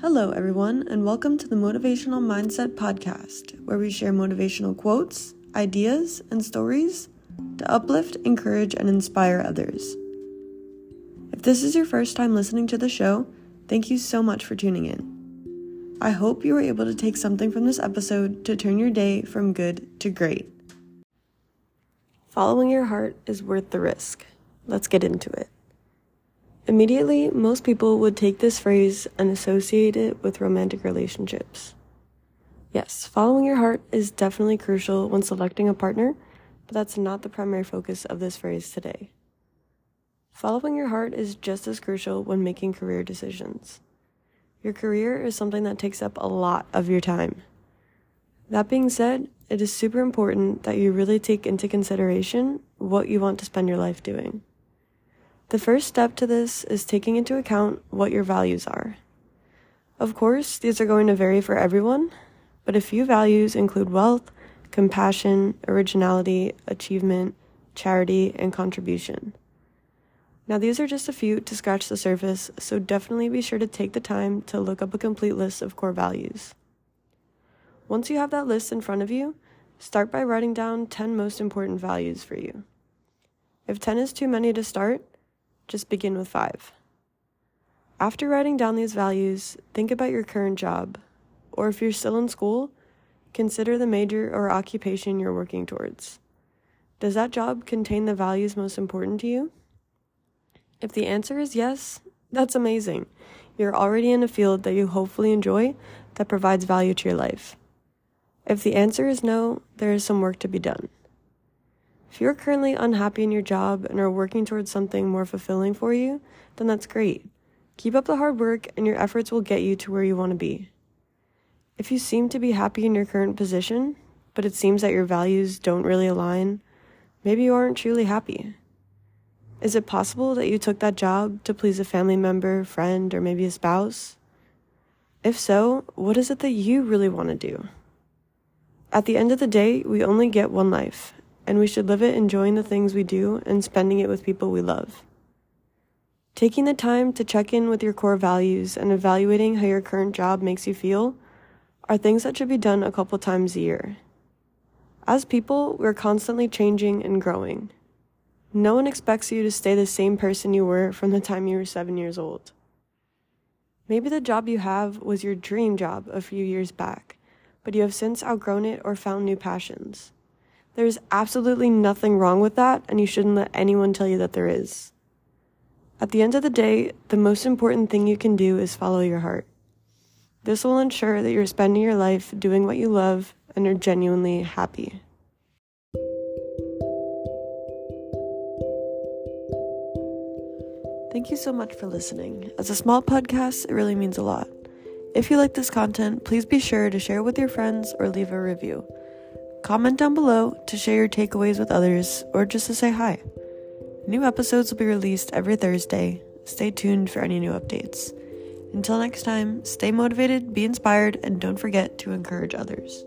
Hello, everyone, and welcome to the Motivational Mindset Podcast, where we share motivational quotes, ideas, and stories to uplift, encourage, and inspire others. If this is your first time listening to the show, thank you so much for tuning in. I hope you were able to take something from this episode to turn your day from good to great. Following your heart is worth the risk. Let's get into it. Immediately, most people would take this phrase and associate it with romantic relationships. Yes, following your heart is definitely crucial when selecting a partner, but that's not the primary focus of this phrase today. Following your heart is just as crucial when making career decisions. Your career is something that takes up a lot of your time. That being said, it is super important that you really take into consideration what you want to spend your life doing. The first step to this is taking into account what your values are. Of course, these are going to vary for everyone, but a few values include wealth, compassion, originality, achievement, charity, and contribution. Now, these are just a few to scratch the surface, so definitely be sure to take the time to look up a complete list of core values. Once you have that list in front of you, start by writing down 10 most important values for you. If 10 is too many to start, just begin with five. After writing down these values, think about your current job, or if you're still in school, consider the major or occupation you're working towards. Does that job contain the values most important to you? If the answer is yes, that's amazing. You're already in a field that you hopefully enjoy that provides value to your life. If the answer is no, there is some work to be done. If you're currently unhappy in your job and are working towards something more fulfilling for you, then that's great. Keep up the hard work and your efforts will get you to where you want to be. If you seem to be happy in your current position, but it seems that your values don't really align, maybe you aren't truly happy. Is it possible that you took that job to please a family member, friend, or maybe a spouse? If so, what is it that you really want to do? At the end of the day, we only get one life, and we should live it enjoying the things we do and spending it with people we love. Taking the time to check in with your core values and evaluating how your current job makes you feel are things that should be done a couple times a year. As people, we're constantly changing and growing. No one expects you to stay the same person you were from the time you were seven years old. Maybe the job you have was your dream job a few years back, but you have since outgrown it or found new passions. There's absolutely nothing wrong with that, and you shouldn't let anyone tell you that there is. At the end of the day, the most important thing you can do is follow your heart. This will ensure that you're spending your life doing what you love and are genuinely happy. Thank you so much for listening. As a small podcast, it really means a lot. If you like this content, please be sure to share it with your friends or leave a review. Comment down below to share your takeaways with others or just to say hi. New episodes will be released every Thursday. Stay tuned for any new updates. Until next time, stay motivated, be inspired, and don't forget to encourage others.